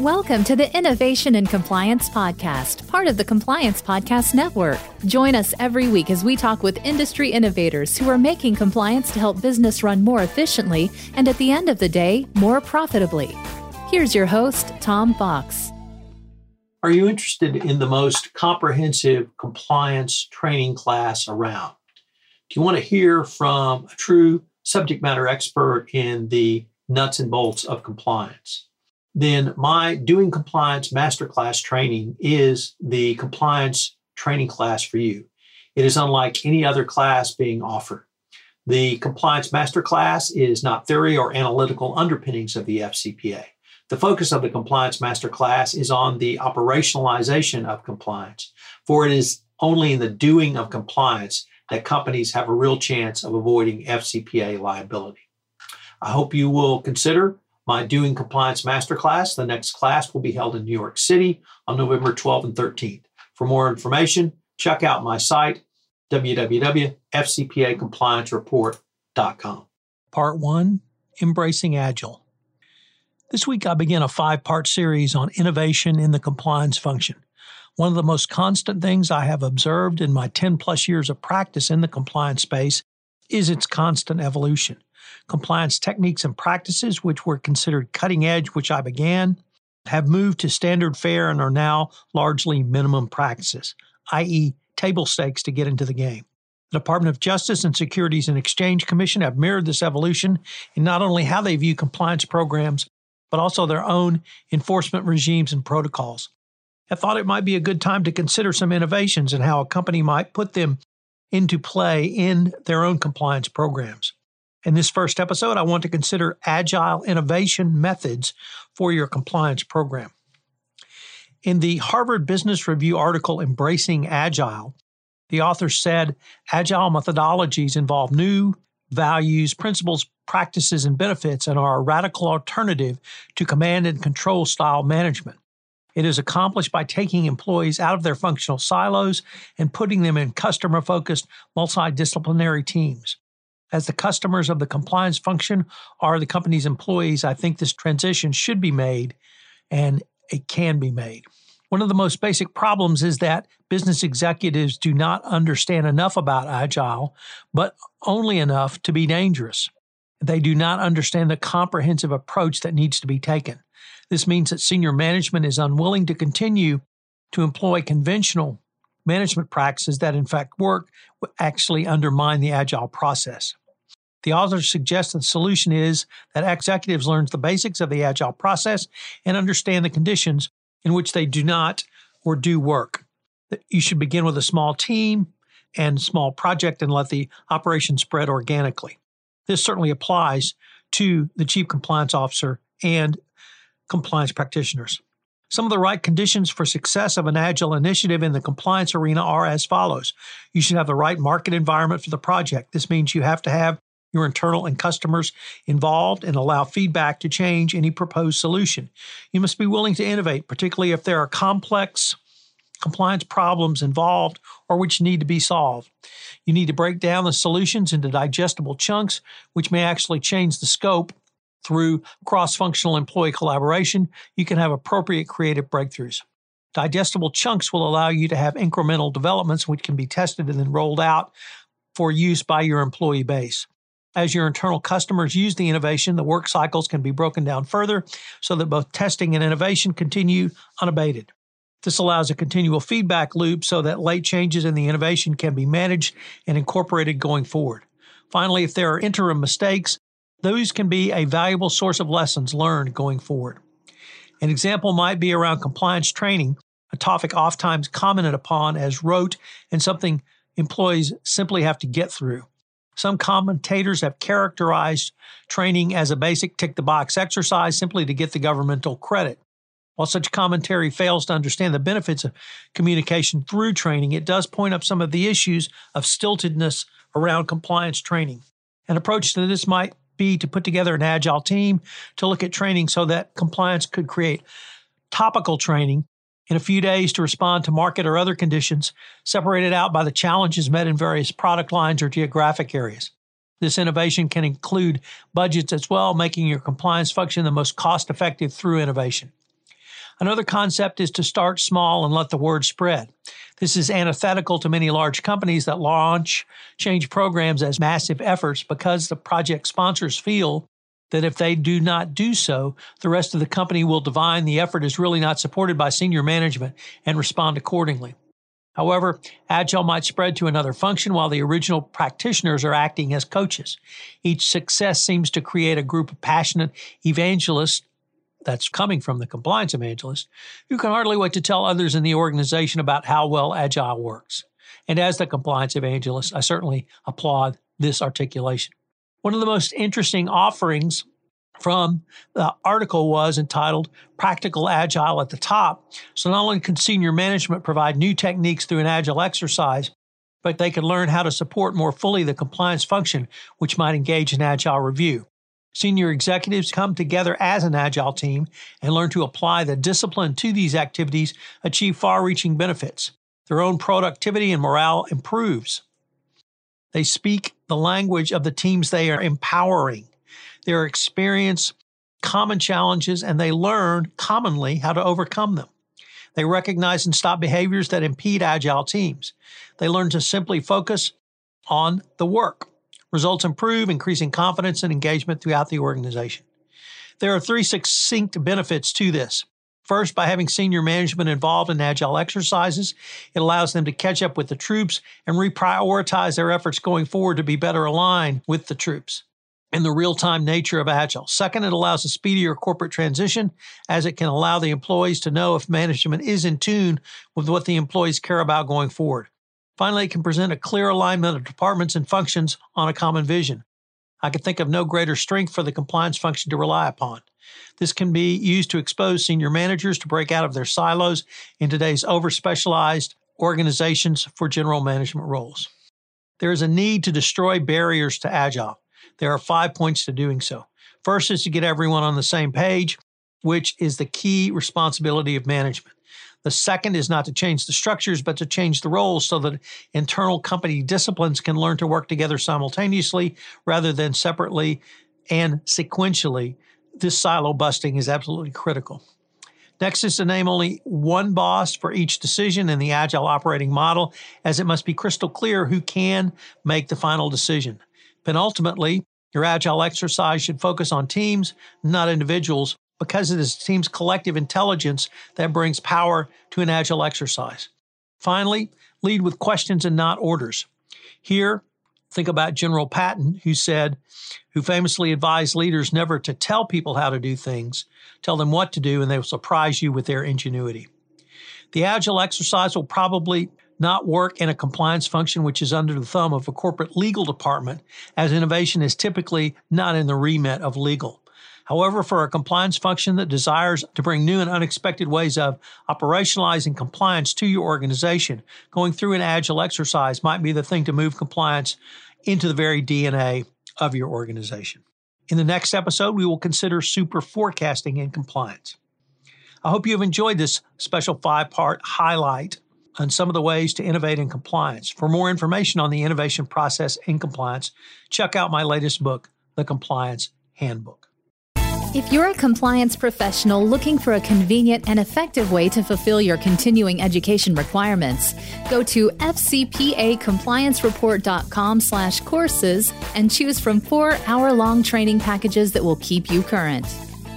Welcome to the Innovation and Compliance Podcast, part of the Compliance Podcast Network. Join us every week as we talk with industry innovators who are making compliance to help business run more efficiently and at the end of the day, more profitably. Here's your host, Tom Fox. Are you interested in the most comprehensive compliance training class around? Do you want to hear from a true subject matter expert in the nuts and bolts of compliance? Then my Doing Compliance Masterclass training is the compliance training class for you. It is unlike any other class being offered. The Compliance Masterclass is not theory or analytical underpinnings of the FCPA. The focus of the Compliance Masterclass is on the operationalization of compliance, for it is only in the doing of compliance that companies have a real chance of avoiding FCPA liability. I hope you will consider my Doing Compliance Masterclass. The next class will be held in New York City on November 12th and 13th. For more information, check out my site, www.fcpacompliancereport.com. Part 1 Embracing Agile. This week, I begin a five part series on innovation in the compliance function. One of the most constant things I have observed in my 10 plus years of practice in the compliance space is its constant evolution compliance techniques and practices, which were considered cutting edge, which I began, have moved to standard fare and are now largely minimum practices, i.e., table stakes to get into the game. The Department of Justice and Securities and Exchange Commission have mirrored this evolution in not only how they view compliance programs, but also their own enforcement regimes and protocols. I thought it might be a good time to consider some innovations and how a company might put them into play in their own compliance programs. In this first episode, I want to consider agile innovation methods for your compliance program. In the Harvard Business Review article Embracing Agile, the author said agile methodologies involve new values, principles, practices, and benefits and are a radical alternative to command and control style management. It is accomplished by taking employees out of their functional silos and putting them in customer focused, multidisciplinary teams as the customers of the compliance function are the company's employees, I think this transition should be made and it can be made. One of the most basic problems is that business executives do not understand enough about agile, but only enough to be dangerous. They do not understand the comprehensive approach that needs to be taken. This means that senior management is unwilling to continue to employ conventional management practices that, in fact, work, actually undermine the agile process. The author suggests the solution is that executives learn the basics of the agile process and understand the conditions in which they do not or do work. You should begin with a small team and small project and let the operation spread organically. This certainly applies to the chief compliance officer and compliance practitioners. Some of the right conditions for success of an agile initiative in the compliance arena are as follows. You should have the right market environment for the project. This means you have to have your internal and customers involved and allow feedback to change any proposed solution. You must be willing to innovate, particularly if there are complex compliance problems involved or which need to be solved. You need to break down the solutions into digestible chunks, which may actually change the scope through cross functional employee collaboration. You can have appropriate creative breakthroughs. Digestible chunks will allow you to have incremental developments which can be tested and then rolled out for use by your employee base. As your internal customers use the innovation, the work cycles can be broken down further so that both testing and innovation continue unabated. This allows a continual feedback loop so that late changes in the innovation can be managed and incorporated going forward. Finally, if there are interim mistakes, those can be a valuable source of lessons learned going forward. An example might be around compliance training, a topic oftentimes commented upon as rote and something employees simply have to get through. Some commentators have characterized training as a basic tick the box exercise simply to get the governmental credit. While such commentary fails to understand the benefits of communication through training, it does point up some of the issues of stiltedness around compliance training. An approach to this might be to put together an agile team to look at training so that compliance could create topical training in a few days to respond to market or other conditions, separated out by the challenges met in various product lines or geographic areas. This innovation can include budgets as well, making your compliance function the most cost effective through innovation. Another concept is to start small and let the word spread. This is antithetical to many large companies that launch change programs as massive efforts because the project sponsors feel that if they do not do so, the rest of the company will divine the effort is really not supported by senior management and respond accordingly. However, Agile might spread to another function while the original practitioners are acting as coaches. Each success seems to create a group of passionate evangelists that's coming from the compliance evangelist who can hardly wait to tell others in the organization about how well Agile works. And as the compliance evangelist, I certainly applaud this articulation. One of the most interesting offerings from the article was entitled Practical Agile at the top. So not only can senior management provide new techniques through an agile exercise, but they can learn how to support more fully the compliance function, which might engage in agile review. Senior executives come together as an agile team and learn to apply the discipline to these activities, achieve far reaching benefits. Their own productivity and morale improves. They speak the language of the teams they are empowering. They experience common challenges and they learn commonly how to overcome them. They recognize and stop behaviors that impede agile teams. They learn to simply focus on the work. Results improve, increasing confidence and engagement throughout the organization. There are three succinct benefits to this. First, by having senior management involved in agile exercises, it allows them to catch up with the troops and reprioritize their efforts going forward to be better aligned with the troops and the real time nature of Agile. Second, it allows a speedier corporate transition as it can allow the employees to know if management is in tune with what the employees care about going forward. Finally, it can present a clear alignment of departments and functions on a common vision. I can think of no greater strength for the compliance function to rely upon. This can be used to expose senior managers to break out of their silos in today's over specialized organizations for general management roles. There is a need to destroy barriers to Agile. There are five points to doing so. First is to get everyone on the same page, which is the key responsibility of management. The second is not to change the structures, but to change the roles so that internal company disciplines can learn to work together simultaneously rather than separately and sequentially this silo busting is absolutely critical. Next is to name only one boss for each decision in the agile operating model, as it must be crystal clear who can make the final decision. Penultimately, your agile exercise should focus on teams, not individuals, because it is team's collective intelligence that brings power to an agile exercise. Finally, lead with questions and not orders. Here, Think about General Patton, who said, who famously advised leaders never to tell people how to do things, tell them what to do, and they will surprise you with their ingenuity. The Agile exercise will probably not work in a compliance function which is under the thumb of a corporate legal department, as innovation is typically not in the remit of legal. However, for a compliance function that desires to bring new and unexpected ways of operationalizing compliance to your organization, going through an agile exercise might be the thing to move compliance into the very DNA of your organization. In the next episode, we will consider super forecasting and compliance. I hope you have enjoyed this special five part highlight on some of the ways to innovate in compliance. For more information on the innovation process in compliance, check out my latest book, The Compliance Handbook. If you're a compliance professional looking for a convenient and effective way to fulfill your continuing education requirements, go to fcpacompliancereport.com slash courses and choose from four hour-long training packages that will keep you current.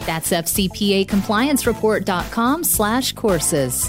That's fcpacompliancereport.com slash courses.